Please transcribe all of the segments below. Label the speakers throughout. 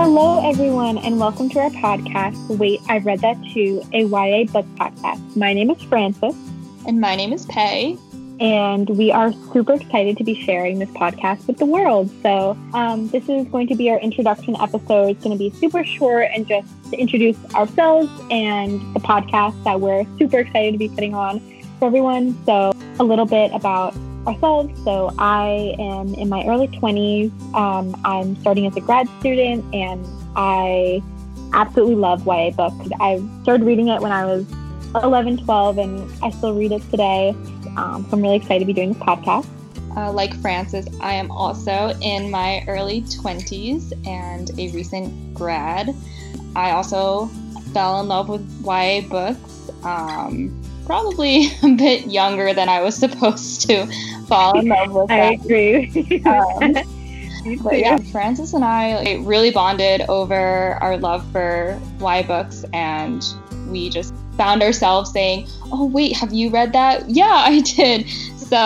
Speaker 1: Hello, everyone, and welcome to our podcast, Wait, I've Read That Too, a YA book podcast. My name is Frances.
Speaker 2: And my name is Pay.
Speaker 1: And we are super excited to be sharing this podcast with the world. So, um, this is going to be our introduction episode. It's going to be super short and just to introduce ourselves and the podcast that we're super excited to be putting on for everyone. So, a little bit about ourselves. So, I am in my early 20s. Um, I'm starting as a grad student, and I absolutely love YA books. I started reading it when I was 11, 12, and I still read it today. Um, so, I'm really excited to be doing this podcast.
Speaker 2: Uh, like Frances, I am also in my early 20s and a recent grad. I also fell in love with YA books. Um, probably a bit younger than I was supposed to fall in love with.
Speaker 1: I agree. um,
Speaker 2: but yeah, Frances and I really bonded over our love for YA books, and we just found ourselves saying, "Oh wait, have you read that?" Yeah, I did. So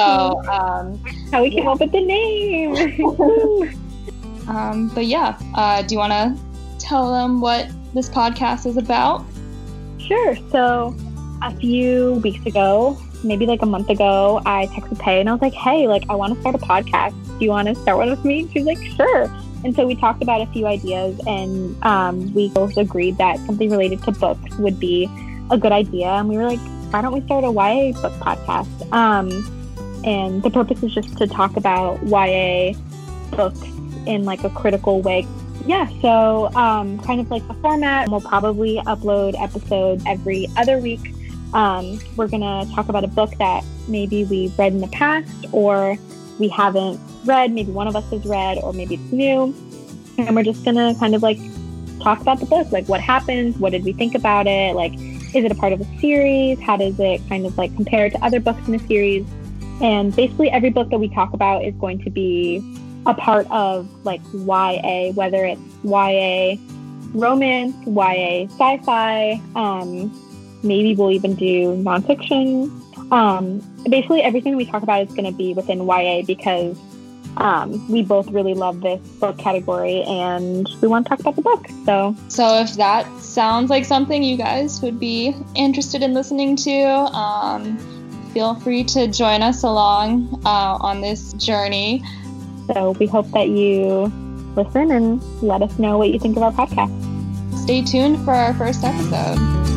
Speaker 2: um,
Speaker 1: how we came yeah. up with the name.
Speaker 2: um, but yeah, uh, do you want to tell them what this podcast is about?
Speaker 1: Sure. So a few weeks ago, maybe like a month ago, I texted Pay and I was like, hey, like, I want to start a podcast. Do you want to start one with me? She was like, sure. And so we talked about a few ideas and um, we both agreed that something related to books would be a good idea. And we were like, why don't we start a YA book podcast? Um, and the purpose is just to talk about YA books in like a critical way. Yeah, so um, kind of like the format, we'll probably upload episodes every other week um, we're going to talk about a book that maybe we've read in the past or we haven't read. Maybe one of us has read, or maybe it's new. And we're just going to kind of like talk about the book like what happened, what did we think about it, like is it a part of a series, how does it kind of like compare to other books in the series. And basically, every book that we talk about is going to be a part of like YA, whether it's YA romance, YA sci fi, um, maybe we'll even do nonfiction. Um, basically, everything we talk about is going to be within YA because um, we both really love this book category and we want to talk about the book. So,
Speaker 2: so if that sounds like something you guys would be interested in listening to, um, feel free to join us along uh, on this journey.
Speaker 1: So, we hope that you listen and let us know what you think of our podcast.
Speaker 2: Stay tuned for our first episode.